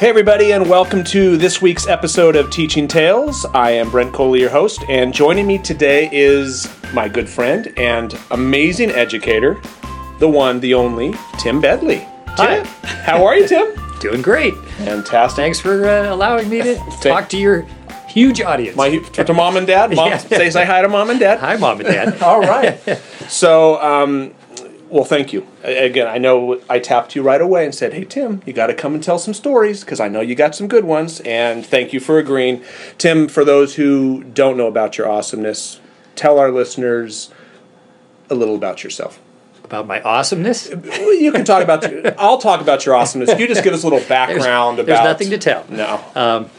Hey, everybody, and welcome to this week's episode of Teaching Tales. I am Brent Coley, your host, and joining me today is my good friend and amazing educator, the one, the only, Tim Bedley. Tim, Hi. how are you, Tim? Doing great. Fantastic. Thanks for uh, allowing me to talk to your huge audience. My, to mom and dad. Mom, Yeah. say, say hi to mom and dad. Hi, mom and dad. All right. so, um, well, thank you. Again, I know I tapped you right away and said, hey, Tim, you got to come and tell some stories because I know you got some good ones. And thank you for agreeing. Tim, for those who don't know about your awesomeness, tell our listeners a little about yourself. About my awesomeness. You can talk about, I'll talk about your awesomeness. You just give us a little background There's about. There's nothing to tell. No.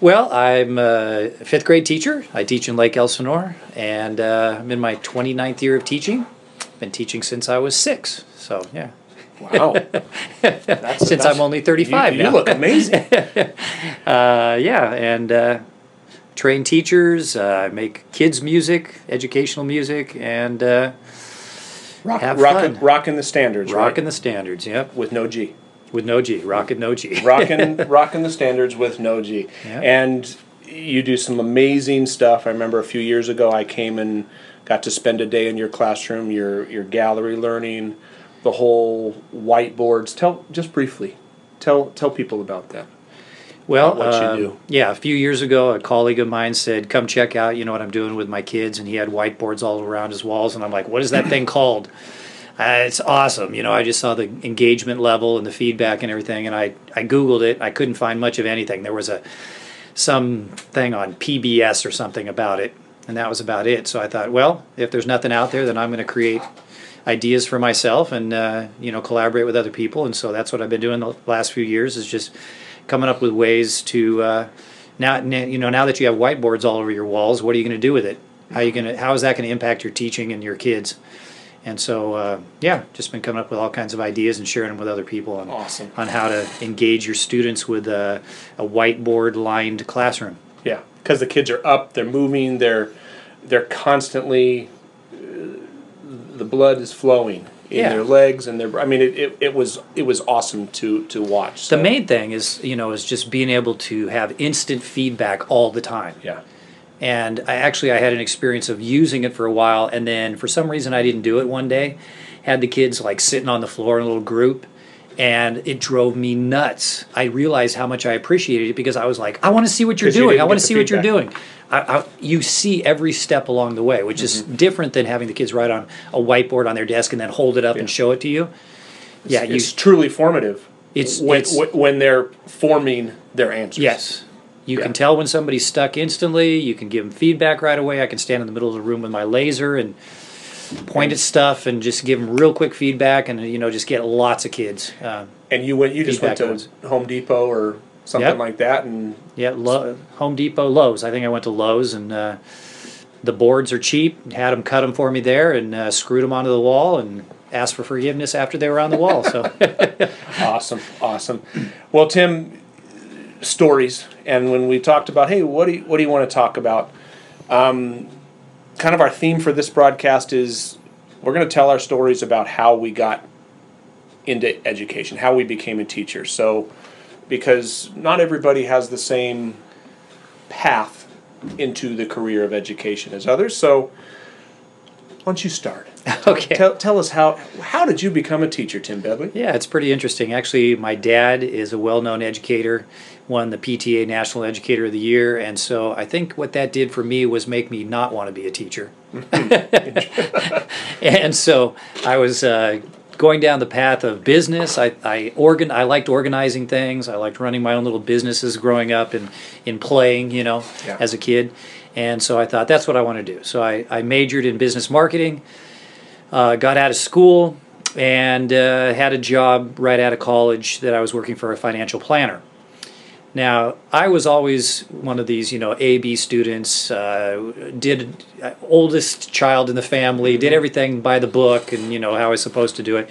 Well, I'm a fifth grade teacher. I teach in Lake Elsinore, and uh, I'm in my 29th year of teaching. Been teaching since I was six. So, yeah. wow. That's, Since I'm only 35 you, you now. look amazing. Uh, yeah, and uh, train teachers. Uh, I make kids' music, educational music, and uh, Rock, Have rocking, fun. rocking the standards, rocking right? the standards. Yep, With no G. with no G. Rocking no G. rocking rocking the standards with no G. Yeah. And you do some amazing stuff. I remember a few years ago I came and got to spend a day in your classroom, your your gallery learning, the whole whiteboards. Tell just briefly. Tell tell people about that. Well, what you uh, do. yeah, a few years ago, a colleague of mine said, "Come check out, you know what I'm doing with my kids," and he had whiteboards all around his walls, and I'm like, "What is that thing called?" Uh, it's awesome, you know. I just saw the engagement level and the feedback and everything, and I I googled it. I couldn't find much of anything. There was a some thing on PBS or something about it, and that was about it. So I thought, well, if there's nothing out there, then I'm going to create ideas for myself and uh, you know collaborate with other people. And so that's what I've been doing the last few years is just coming up with ways to uh, now you know now that you have whiteboards all over your walls, what are you going to do with it? How are you going to how is that going to impact your teaching and your kids? And so uh, yeah, just been coming up with all kinds of ideas and sharing them with other people on Awesome. on how to engage your students with a, a whiteboard lined classroom. Yeah, because the kids are up, they're moving, they're they're constantly uh, the blood is flowing in Yeah. their legs and their I mean it, it, it was it was awesome to to watch. The main thing is you know is just being able to have instant feedback all the time. yeah. and I actually I had an experience of using it for a while, and then for some reason I didn't do it one day. Had the kids like sitting on the floor in a little group, and it drove me nuts. I realized how much I appreciated it because I was like, I want to see what you're doing. didn't I want to see what you're doing. I, I, you see every step along the way, which is Mm-hmm. different than having the kids write on a whiteboard on their desk and then hold it up and show it to you. Yeah, you. it's truly formative. It's- when, it's- when they're forming their answers. Yes. You Yeah. can tell when somebody's stuck instantly. You can give them feedback right away. I can stand in the middle of the room with my laser and point at stuff and just give them real quick feedback and you know just get lots of kids. Uh, And you went. You just went to Home Depot or something Yep. like that, and yeah, Lo- Home Depot, Lowe's. I think I went to Lowe's and uh, the boards are cheap. Had them cut them for me there and uh, screwed them onto the wall and asked for forgiveness after they were on the wall. So awesome, awesome. Well, Tim, stories, and when we talked about, hey, what do you, what do you want to talk about? Um, kind of our theme for this broadcast is we're going to tell our stories about how we got into education, how we became a teacher. So, because not everybody has the same path into the career of education as others. So, why don't you start? okay. Tell, tell us how how did you become a teacher, Tim Bedley? Yeah, it's pretty interesting. Actually, my dad is a well known educator, won the PTA National Educator of the Year. And so I think what that did for me was make me not want to be a teacher. and so I was uh, going down the path of business. I, I, organ- I liked organizing things, I liked running my own little businesses growing up and in playing, you know, Yeah. as a kid. And so I thought that's what I want to do. So I, I majored in business marketing uh, got out of school and uh, had a job right out of college that I was working for a financial planner. Now, I was always one of these, you know, A B students. Uh, did uh, oldest child in the family, did everything by the book, and you know how I was supposed to do it.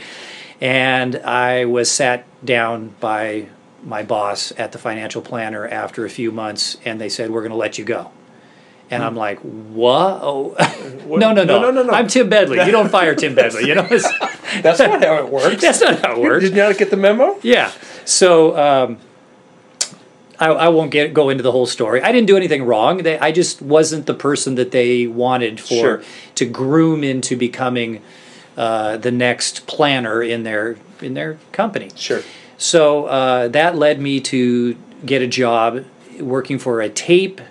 And I was sat down by my boss at the financial planner after a few months, and they said, "We're going to let you go." And I'm like, "What? Oh, no, no, no, No, no, no, no. I'm Tim Bedley. You don't fire Tim Bedley. You know, That's not how it works. that's not how it works." Did you not get the memo? Yeah. So um, I, I won't get go into the whole story. I didn't do anything wrong. They, I just wasn't the person that they wanted for Sure. to groom into becoming uh, the next planner in their in their company. Sure. So uh, that led me to get a job working for a tape,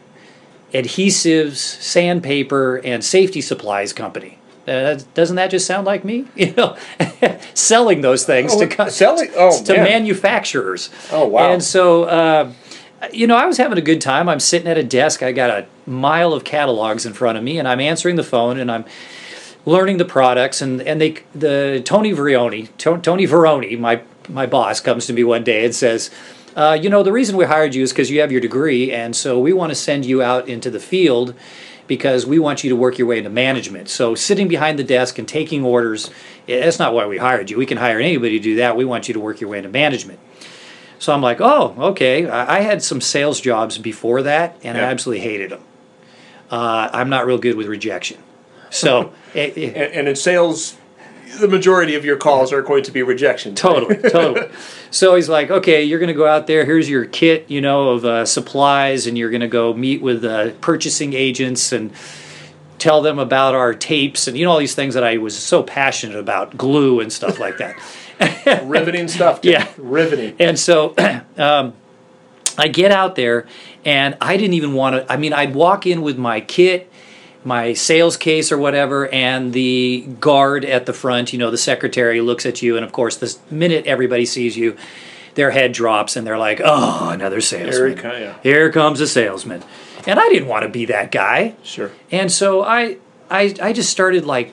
adhesives, sandpaper, and safety supplies company. Uh, doesn't that just sound like me? You know, selling those things to co- selling- oh, to man. manufacturers. Oh, wow. And so, uh, you know, I was having a good time. I'm sitting at a desk. I got a mile of catalogs in front of me, and I'm answering the phone, and I'm learning the products and and they the Tony Veroni Tony Veroni my my boss comes to me one day and says uh, you know the reason we hired you is because you have your degree and so we want to send you out into the field because we want you to work your way into management. So sitting behind the desk and taking orders eh, that's not why we hired you. We can hire anybody to do that. We want you to work your way into management. So I'm like oh okay. I, I had some sales jobs before that and I absolutely hated them uh, I'm not real good with rejection. So it, it- And, and in sales, the majority of your calls are going to be rejection. totally, totally. So he's like, okay, you're going to go out there. Here's your kit, you know, of uh, supplies, and you're going to go meet with uh, purchasing agents and tell them about our tapes and you know all these things that I was so passionate about, glue and stuff like that. Riveting stuff. Tim. Yeah. Riveting. And so um, I get out there, and I didn't even want to. I mean, I'd walk in with my kit, my sales case or whatever, and the guard at the front, you know, the secretary looks at you, and of course, the minute everybody sees you, their head drops and they're like, "Oh, another salesman! he co- yeah. Here comes a salesman." And I didn't want to be that guy. Sure. And so I, I, I just started like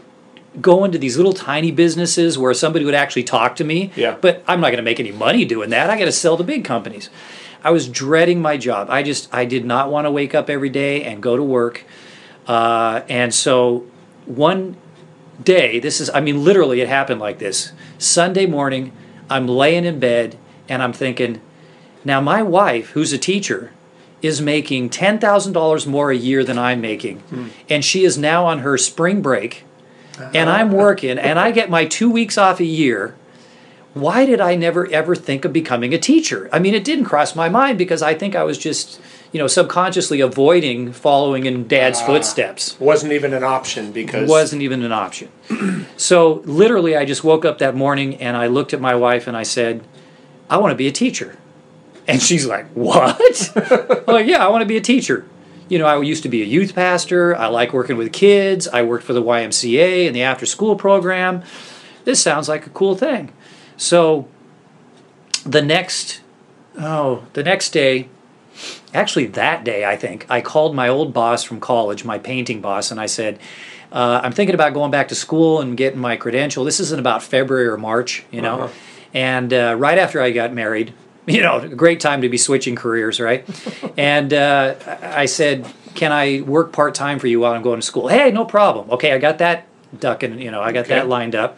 going to these little tiny businesses where somebody would actually talk to me. Yeah. But I'm not going to make any money doing that. I got to sell to big companies. I was dreading my job. I just I did not want to wake up every day and go to work. Uh, and so one day, this is I mean literally it happened like this. Sunday morning, I'm laying in bed and I'm thinking, now my wife, who's a teacher, is making ten thousand dollars more a year than I'm making, and she is now on her spring break, and I'm working, and I get my two weeks off a year. Why did I never ever think of becoming a teacher? I mean, it didn't cross my mind because I think I was just, you know, subconsciously avoiding following in Dad's ah. footsteps Wasn't even an option because wasn't even an option. so literally, I just woke up that morning and I looked at my wife and I said, "I want to be a teacher," and she's like, "What?" I'm like, "Yeah, I want to be a teacher." You know, I used to be a youth pastor. I like working with kids. I worked for the YMCA and the after school program. This sounds like a cool thing. So the next oh, the next day actually that day i think i called my old boss from college my painting boss and i said uh, i'm thinking about going back to school and getting my credential. This isn't about february or march you know? Uh-huh. and uh, right after i got married you know a great time to be switching careers right? And uh, i said can i work part-time for you while i'm going to school? Hey no problem. Okay i got that ducking you know i got Okay. that lined up.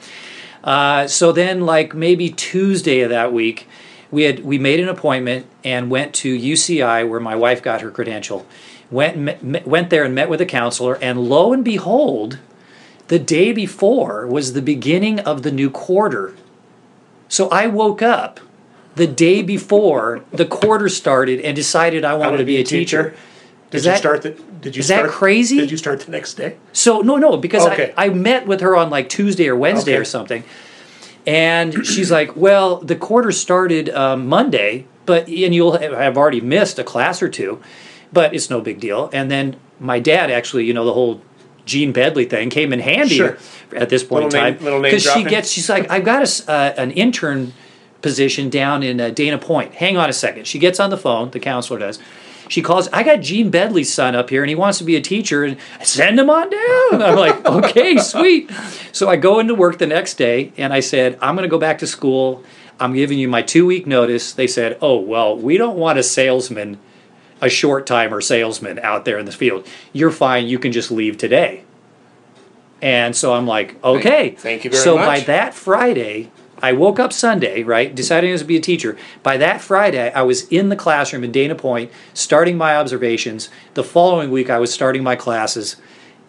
Uh, so then, like maybe Tuesday of that week, we had we made an appointment and went to UCI where my wife got her credential. Went met- went there and met with a counselor, and lo and behold, the day before was the beginning of the new quarter. So I woke up the day before the quarter started and decided I wanted to be a teacher. Did Is you that- start the? Did you is that crazy? Did you start the next day? So no, no, because Okay. I, I met with her on like Tuesday or Wednesday Okay. or something, and she's like, "Well, the quarter started um, Monday, but and you'll have already missed a class or two, but it's no big deal." And then my dad actually, you know, the whole Gene Bedley thing came in handy Sure. at this point Little in time because she gets she's like, "I've got a uh, an intern position down in uh, Dana Point. Hang on a second. She gets on the phone. The counselor does. She calls. I got Gene Bedley's son up here, and he wants to be a teacher. And send him on down. I'm like, okay, sweet. So I go into work the next day, and I said, I'm going to go back to school. I'm giving you my two week notice. They said, oh well, we don't want a salesman, a short timer salesman out there in the field. You're fine. You can just leave today. And so I'm like, okay. thank you very so by that Friday, I woke up Sunday, right, deciding I was to be a teacher. By that Friday, I was in the classroom in Dana Point, starting my observations. The following week, I was starting my classes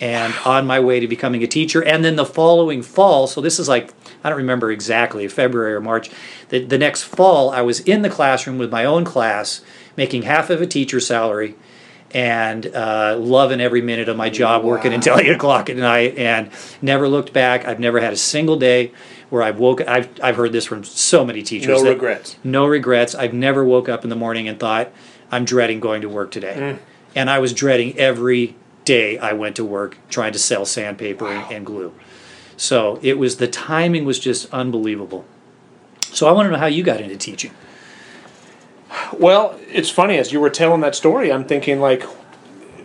and on my way to becoming a teacher. And then the following fall, so this is like, I don't remember exactly, February or March. The, the next fall, I was in the classroom with my own class making half of a teacher's salary and uh, loving every minute of my job, working until eight o'clock at night, and never looked back. I've never had a single day where I've woke. I've I've heard this from so many teachers. No regrets. No regrets. I've never woke up in the morning and thought I'm dreading going to work today, Mm. and I was dreading every day I went to work trying to sell sandpaper and, and glue. So it was the timing was just unbelievable. So I want to know how you got into teaching. Well, it's funny as you were telling that story. I'm thinking like,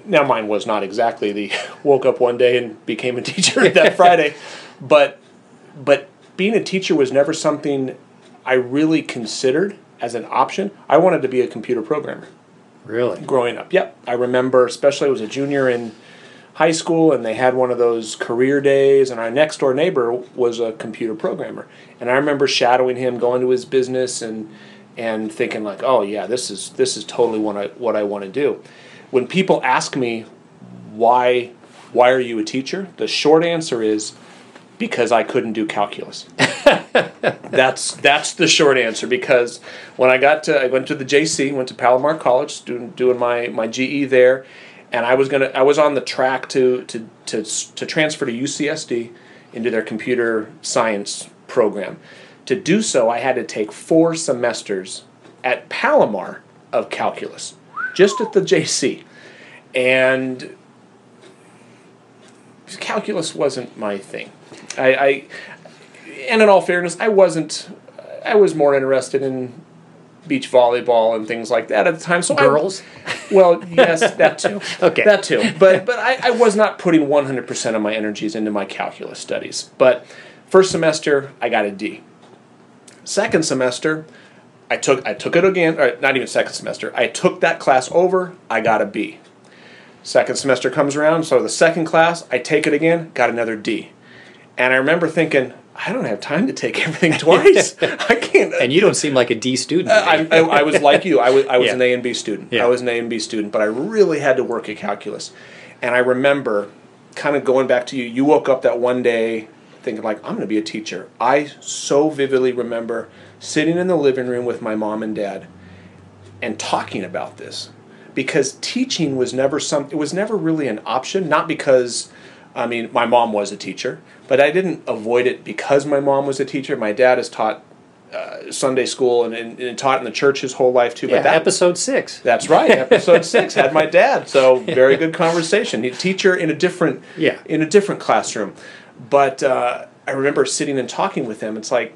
now mine was not exactly the woke up one day and became a teacher that Friday, but but being a teacher was never something I really considered as an option. I wanted to be a computer programmer Really? growing up. Yep, I remember, especially I was a junior in high school, and they had one of those career days, and our next door neighbor was a computer programmer, and I remember shadowing him, going to his business, and and thinking like, oh yeah, this is this is totally what I what I want to do. When people ask me why why are you a teacher, the short answer is because I couldn't do calculus. that's that's the short answer because when I got to I went to the JC, went to Palomar College, doing doing my my GE there, and I was gonna I was on the track to to to to transfer to UCSD into their computer science program. To do so, I had to take four semesters at Palomar of calculus, just at the JC, and calculus wasn't my thing. I, I and in all fairness, I wasn't. I was more interested in beach volleyball and things like that at the time. So I- Girls? well, yes, that too. Okay. that too. But but I, I was not putting one hundred percent of my energies into my calculus studies. But first semester, I got a D. Second semester, I took I took it again. Or not even second semester. I took that class over. I got a B. Second semester comes around, so the second class, I take it again, got another D. And I remember thinking, I don't have time to take everything twice. I can't. And you don't seem like a D student. I, I, I was like you. I was, I was Yeah. an A and B student. Yeah. I was an A and B student, but I really had to work at calculus. And I remember kind of going back to you. You woke up that one day thinking, like, I'm going to be a teacher. I so vividly remember sitting in the living room with my mom and dad and talking about this because teaching was never some it was never really an option not because i mean my mom was a teacher but i didn't avoid it because my mom was a teacher my dad has taught uh, sunday school and, and, and taught in the church his whole life too yeah, but that, episode six. that's right episode six had my dad so very good conversation He- teacher in a different Yeah. in a different classroom but uh, i remember sitting and talking with him it's like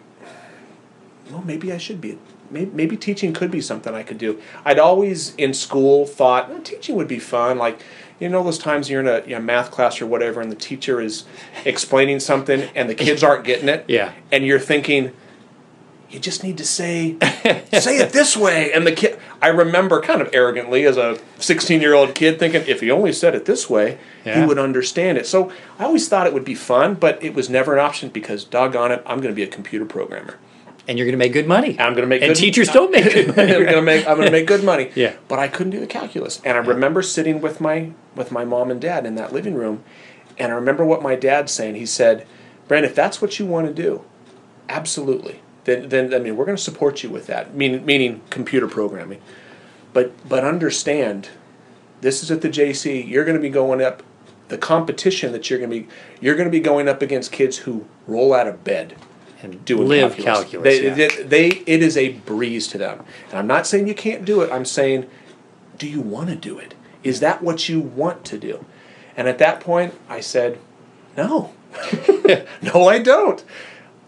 well, maybe I should be. Maybe, maybe teaching could be something I could do. I'd always in school thought "Oh, teaching would be fun. Like, you know, those times you're in a you know, math class or whatever, and the teacher is explaining something, and the kids aren't getting it. Yeah. And you're thinking, you just need to say say it this way and the kid i remember kind of arrogantly as a 16 year old kid thinking if he only said it this way Yeah. he would understand it so i always thought it would be fun but it was never an option because doggone it i'm going to be a computer programmer And you're going to make good money. i'm going to make good money. and good teachers don't make good money. I'm going to make i'm going to make good money Yeah. but i couldn't do the calculus and i remember sitting with my with my mom and dad in that living room and i remember what my dad saying he said brent if that's what you want to do absolutely then, then I mean we're going to support you with that meaning meaning computer programming but but understand this is at the JC you're going to be going up the competition that you're going to be you're going to be going up against kids who roll out of bed and do live calculus. calculus. They, yeah. they, they it is a breeze to them and I'm not saying you can't do it I'm saying do you want to do it is that what you want to do and at that point I said no no I don't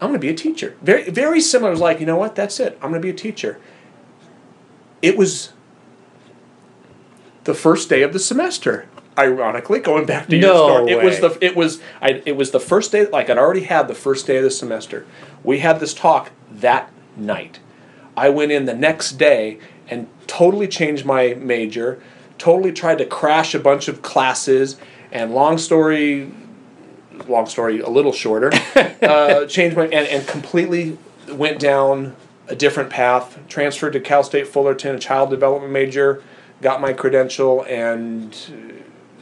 I'm going to be a teacher. Very, very similar. It was like, you know what? That's it. I'm going to be a teacher. It was the first day of the semester. Ironically, going back to your No story, it was the it was I it was the first day. Like I'd already had the first day of the semester. We had this talk that night. I went in the next day and totally changed my major. Totally tried to crash a bunch of classes. And long story long story a little shorter uh, changed my and, and completely went down a different path transferred to cal state fullerton a child development major got my credential and uh,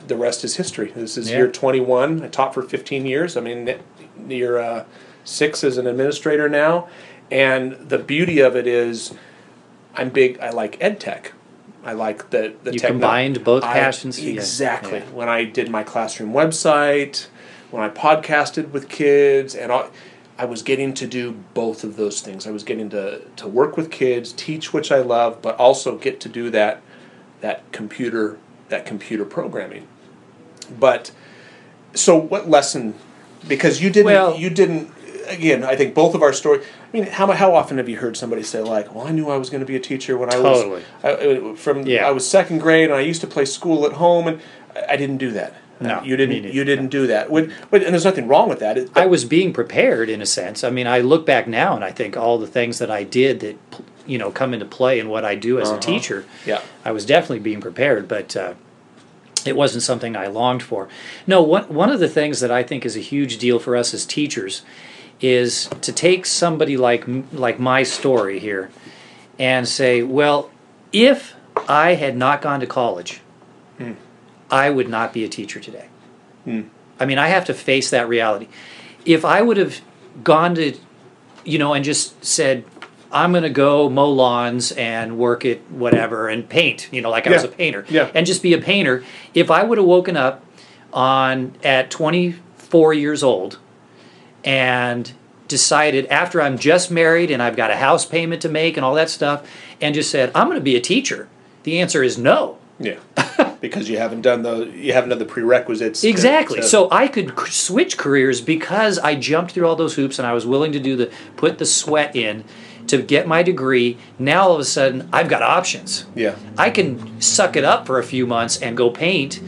the rest is history. This is Yeah. year 21 i taught for 15 years. I mean year uh, six as an administrator now. And the beauty of it is i'm big i like ed tech I like the the You techno- combined both I- passions? Exactly. Yeah. When I did my classroom website, when I podcasted with kids, and all, I was getting to do both of those things. I was getting to to work with kids, teach which I love, but also get to do that that computer that computer programming. But so what lesson? Because you didn't Well- you didn't again. I think both of our story. I mean, how how often have you heard somebody say like, "Well, I knew I was going to be a teacher when I Totally. was I, from Yeah. I was second grade and I used to play school at home and I- didn't do that." No, you didn't. You didn't do that. But, and there's nothing wrong with that. It, I was being prepared in a sense. I mean, I look back now and I think all the things that I did that you know come into play in what I do as Uh-huh. a teacher. Yeah. I was definitely being prepared, but uh, it wasn't something I longed for. No, one one of the things that I think is a huge deal for us as teachers is to take somebody like like my story here and say, well, if I had not gone to college, hmm. I would not be a teacher today. Hmm. I mean, I have to face that reality. If I would have gone to, you know, and just said, I'm going to go mow lawns and work at whatever and paint, you know, like I was a painter, Yeah. and just be a painter. If I would have woken up on at 24 years old and decided after I'm just married and I've got a house payment to make and all that stuff, and just said, I'm going to be a teacher, the answer is no. yeah. because you haven't done the you haven't done the prerequisites. to- Exactly. to- So I could switch careers because I jumped through all those hoops and I was willing to do the put the sweat in to get my degree. Now all of a sudden I've got options. yeah. I can suck it up for a few months and go paint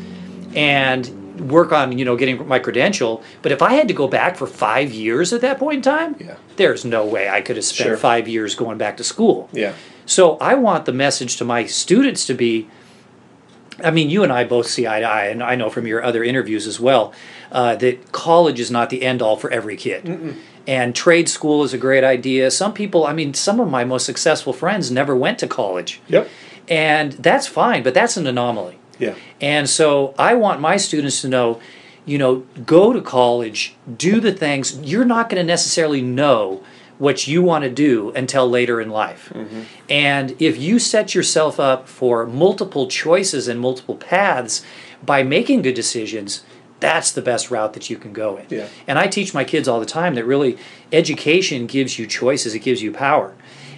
and work on, you know, getting my credential, but if I had to go back for 5 years at that point in time, Yeah. there's no way I could have spent Sure. 5 years going back to school. Yeah. So I want the message to my students to be I mean, you and I both see eye to eye, and I know from your other interviews as well, uh, that college is not the end all for every kid. And trade school is a great idea. Some people, I mean, some of my most successful friends never went to college. Yep. And that's fine, but that's an anomaly. Yeah. And so I want my students to know, you know, go to college, do the things. You're not going to necessarily know what you want to do until later in life. And if you set yourself up for multiple choices and multiple paths by making good decisions, that's the best route that you can go in. Yeah. And I teach my kids all the time that really education gives you choices, it gives you power.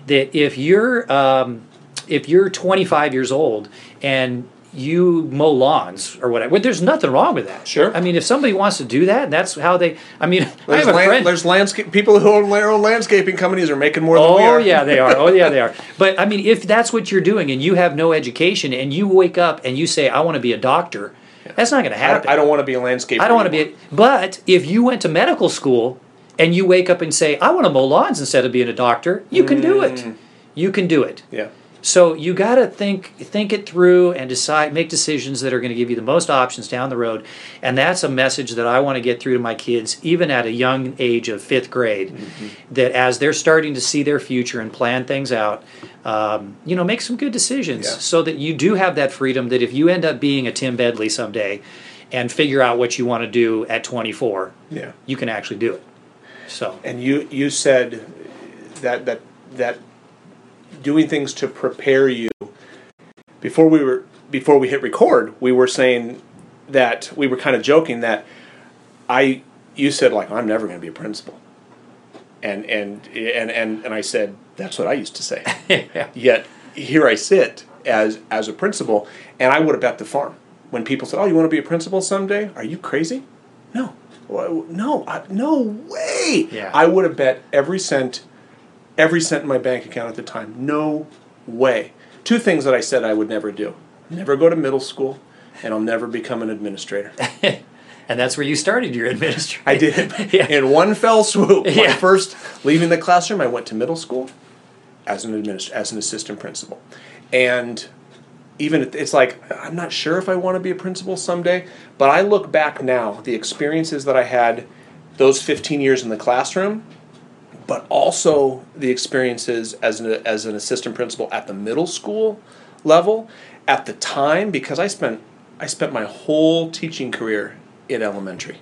That if you're um, if you're 25 years old and you mow lawns or whatever, well, there's nothing wrong with that. Sure. I mean, if somebody wants to do that, that's how they. I mean, I There's, have a land, friend. there's landscape people who own their own landscaping companies are making more than Oh yeah, they are. Oh yeah, they are. But I mean, if that's what you're doing and you have no education and you wake up and you say, "I want to be a doctor," that's not going to I happen. I don't want to be a landscaper. I don't want to be. A, but if you went to medical school and you wake up and say, "I want to mow lawns instead of being a doctor," you can do it. Mm. You can do it. Yeah. So you got to think think it through and decide make decisions that are going to give you the most options down the road. And that's a message that I want to get through to my kids even at a young age of 5th grade that as they're starting to see their future and plan things out um, you know make some good decisions Yeah. so that you do have that freedom that if you end up being a Tim Bedley someday and figure out what you want to do at 24 Yeah. you can actually do it. So And you you said that that that doing things to prepare you before we were before we hit record, we were saying that we were kind of joking that I you said like I'm never going to be a principal. And and and and and I said that's what I used to say. yeah. Yet here I sit as as a principal, and I would have bet the farm when people said, "Oh, you want to be a principal someday? Are you crazy?" No, no, I, no way. Yeah. I would have bet every cent, every cent in my bank account at the time. No way. Two things that I said I would never do: never go to middle school, and I'll never become an administrator. and that's where you started your administration. I did Yeah. in one fell swoop. My Yeah. first leaving the classroom, I went to middle school as an administ- as an assistant principal, and even it's like I'm not sure if I want to be a principal someday. But I look back now, the experiences that I had, those 15 years in the classroom, but also the experiences as an as an assistant principal at the middle school level at the time because I spent I spent my whole teaching career in elementary.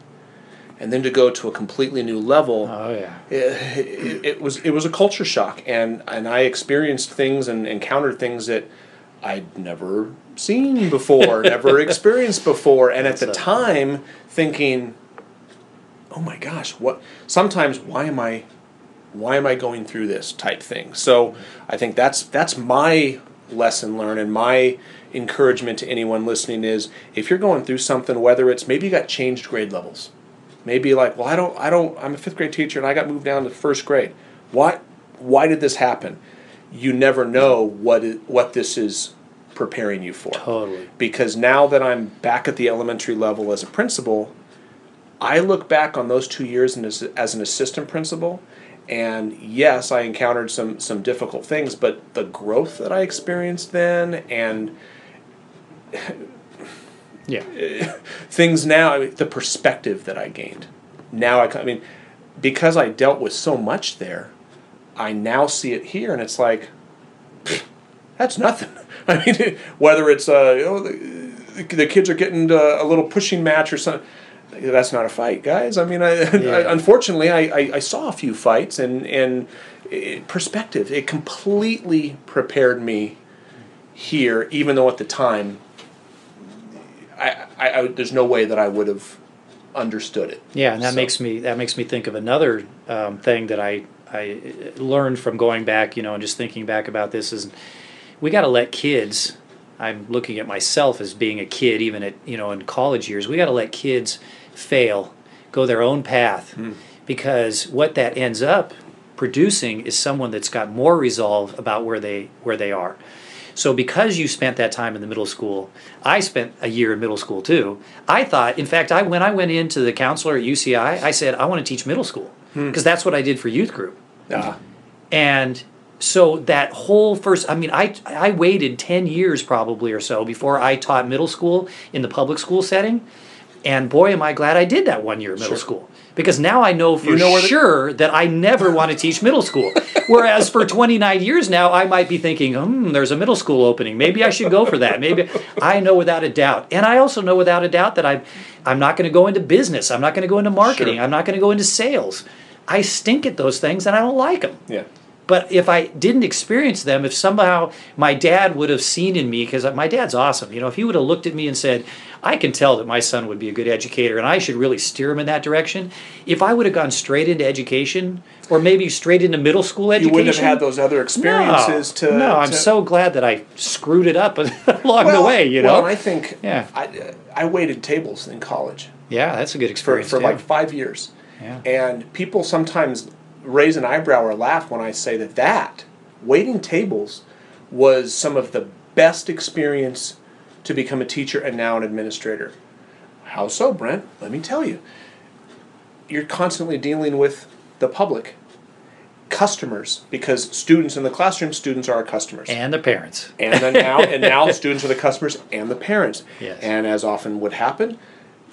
And then to go to a completely new level, Oh yeah. it, it, it was it was a culture shock, and and I experienced things and encountered things that I'd never seen before, never experienced before, and at the That's time thinking, "Oh my gosh, what?" Sometimes, why am I, why am I going through this type thing? So, I think that's that's my lesson learned and my encouragement to anyone listening is if you're going through something, whether it's maybe you got changed grade levels, maybe like, well, I don't, I don't, I'm a fifth grade teacher and I got moved down to first grade. Why, why did this happen? You never know what it, what this is preparing you for Totally. because now that I'm back at the elementary level as a principal, I look back on those two years as, as an assistant principal, and yes, I encountered some some difficult things, but the growth that I experienced then and Yeah. things now, I mean, the perspective that I gained. Now I, I mean, because I dealt with so much there, I now see it here, and it's like, that's nothing. I mean, whether it's uh, you know, the, the kids are getting uh, a little pushing match or something. That's not a fight, guys. I mean, I, I, unfortunately, I, I, I saw a few fights, and and it, perspective. It completely prepared me here, even though at the time, I, I, I there's no way that I would have understood it. Yeah, and that So- makes me that makes me think of another um, thing that I I learned from going back, you know, and just thinking back about this is we got to let kids. I'm looking at myself as being a kid, even at you know in college years. We got to let kids fail, go their own path, Hmm. because what that ends up producing is someone that's got more resolve about where they where they are. So because you spent that time in the middle school, I spent a year in middle school too. I thought, in fact, I when I went into the counselor at UCI, I said I want to teach middle school because that's what I did for youth group. Ah, And so that whole first, I mean, I I waited ten years probably or so before I taught middle school in the public school setting, and boy, am I glad I did that one year of middle Sure. school because now I know for You know sure that I never want to teach middle school. Whereas for 29 years now, I might be thinking, hmm, there's a middle school opening. Maybe I should go for that. Maybe I know without a doubt, and I also know without a doubt that I'm I'm not going to go into business. I'm not going to go into marketing. Sure. I'm not going to go into sales. I stink at those things and I don't like them. yeah. But if I didn't experience them, if somehow my dad would have seen in me, because my dad's awesome, you know, if he would have looked at me and said, I can tell that my son would be a good educator and I should really steer him in that direction. If I would have gone straight into education or maybe straight into middle school education, You wouldn't have had those other experiences no, to. No, I'm to- so glad that I screwed it up along well, the way, you know? Well, I think Yeah. I, uh, I waited tables in college yeah, that's a good experience. for too. like five years. Yeah. And people sometimes raise an eyebrow or laugh when I say that that waiting tables was some of the best experience to become a teacher and now an administrator. How so, Brent? Let me tell you. You're constantly dealing with the public, customers, because students in the classroom, students are our customers. and the parents. And then now, and now students are the customers and the parents. Yes. And as often would happen,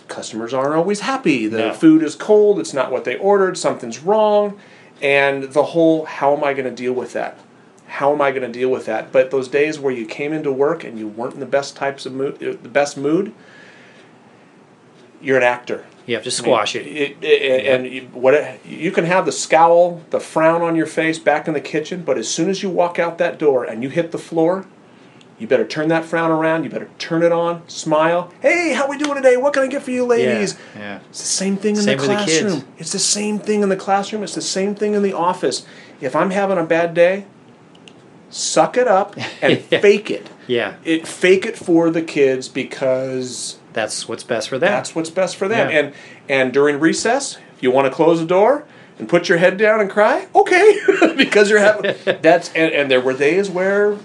customers aren't always happy. The No. food is cold. It's not what they ordered. Something's wrong, and the whole how am I going to deal with that? How am I going to deal with that? But those days where you came into work and you weren't in the best types of mood, the best mood, you're an actor. You have to squash it. It, it- and you, what it, you can have the scowl, the frown on your face back in the kitchen, but as soon as you walk out that door and you hit the floor, you better turn that frown around. You better turn it on, smile. Hey, how we doing today? What can I get for you, ladies? yeah. It's the same thing in Same the with the classroom. It's the same thing in the classroom. It's the same thing in the office. If I'm having a bad day, suck it up and fake it. Yeah, It fake it for the kids because that's what's best for them. that's what's best for them. Yeah. And and during recess, if you want to close the door and put your head down and cry, okay, because you're having that's and, and there were days where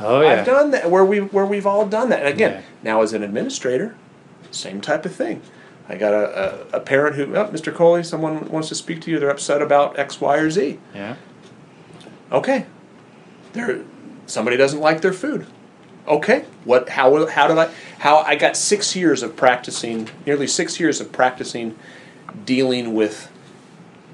oh, yeah. I've done that where we where we've all done that. And again, Yeah. now as an administrator, same type of thing. I got a, a, a parent who, oh, Mr. Coley, someone wants to speak to you. They're upset about X, Y, or Z. yeah. Okay, they're somebody doesn't like their food. Okay, what? How? How did I? How I got six years of practicing, nearly six years of practicing, dealing with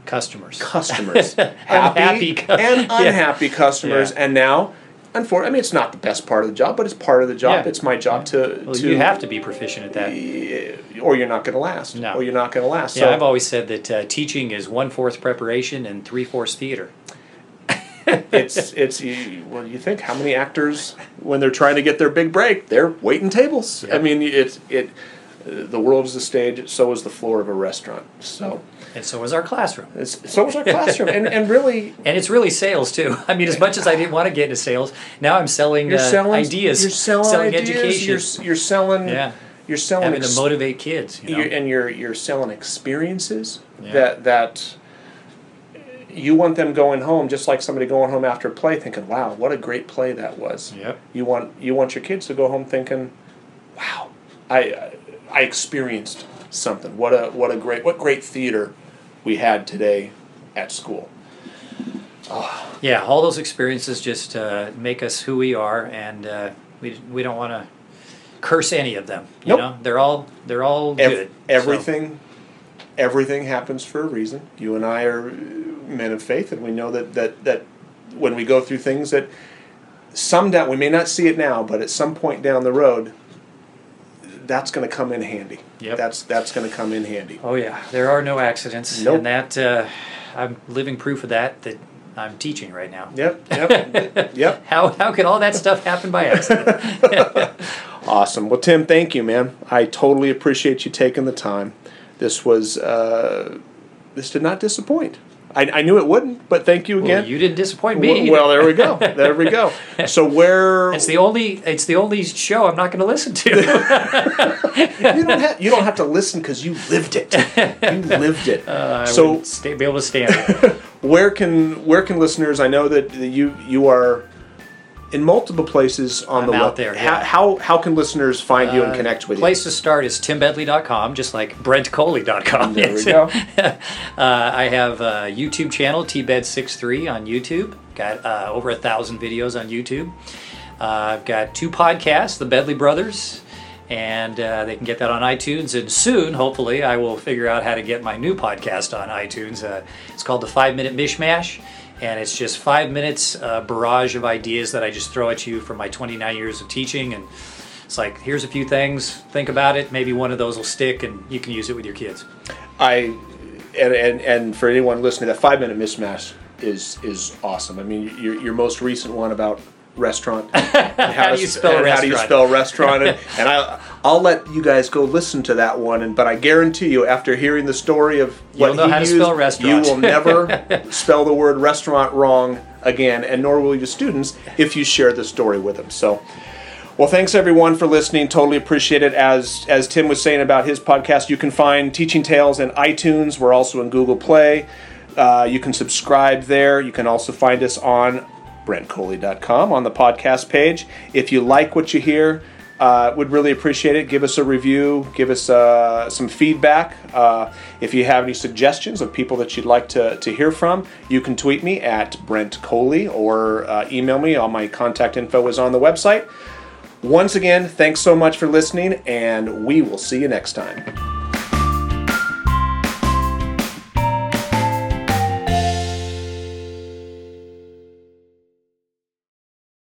Customers. customers, Unhappy cu- and Yeah. unhappy customers, Yeah. and now, unfortunately, I mean, it's not the best part of the job, but it's part of the job. Yeah. It's my job to Well, to you have to be proficient at that. or you're not going to last. No. Or you're not going to last. Yeah, so, I've always said that uh, teaching is one fourth preparation and three fourths theater. It's it's you, well, you think how many actors when they're trying to get their big break, they're waiting tables. I mean, it's it. The world is the stage, so is the floor of a restaurant. So, And so was our classroom. it's, so is our classroom, and and really, And it's really sales too. I mean, as much as I didn't want to get into sales, now I'm selling, you're uh, selling ideas, You're selling, ideas. education, You're you're selling. yeah, You're selling. having ex- to motivate kids. You know? you're, and you're you're selling experiences Yeah. that that you want them going home just like somebody going home after a play thinking wow what a great play that was Yep. you want you want your kids to go home thinking wow i i experienced something what a what a great what great theater we had today at school Oh. Yeah, all those experiences just uh, make us who we are, and uh, we we don't want to curse any of them. You Nope. know, they're all they're all Ev- good. So, everything everything happens for a reason you and i are men of faith and we know that that that when we go through things that some down we may not see it now but at some point down the road that's going to come in handy Yep. that's that's going to come in handy oh yeah, there are no accidents, Nope. and that uh, I'm living proof of that. That I'm teaching right now. yep yep yep How how could all that stuff happen by accident? awesome well tim thank you man i totally appreciate you taking the time this was uh, this did not disappoint I, I knew it wouldn't but thank you again Well, you didn't disappoint me. Well, there we go. There we go. So where it's the only it's the only show I'm not going to listen to. you don't have you don't have to listen because you lived it. You lived it. Uh, so stay, be able to stand where can where can listeners? I know that you you are in multiple places on I'm the out web. there, How, yeah. how how can listeners find you and Uh, connect with you? Place to start is timbedley.com, just like brentcoley.com. There we go. uh, I have a YouTube channel, tbed63 on YouTube. Got uh, over a thousand videos on YouTube. Uh, I've got two podcasts, the Bedley Brothers, and uh, they can get that on iTunes. And soon, hopefully, I will figure out how to get my new podcast on iTunes. Uh, it's called the Five Minute Mishmash, and it's just five minutes uh, barrage of ideas that I just throw at you from my 29 years of teaching. And it's like, here's a few things, think about it. Maybe one of those will stick, and you can use it with your kids. I and, and and for anyone listening, that five minute mishmash is is awesome. I mean, your your most recent one about restaurant. and How do you spell and How do you restaurant? spell restaurant? and, and I I'll let you guys go listen to that one. And but I guarantee you, after hearing the story of what You'll know he how to spell restaurant. you will never spell the word restaurant wrong again, and nor will your students if you share the story with them. So. Well, thanks everyone for listening. Totally appreciate it. As as Tim was saying about his podcast, you can find Teaching Tales in iTunes. We're also in Google Play. Uh, you can subscribe there. You can also find us on brentcoley.com on the podcast page. If you like what you hear, uh, would really appreciate it. Give us a review. Give us uh, some feedback. Uh, if you have any suggestions of people that you'd like to, to hear from, you can tweet me at Brent Coley or uh, email me. All my contact info is on the website. Once again, thanks so much for listening, and we will see you next time.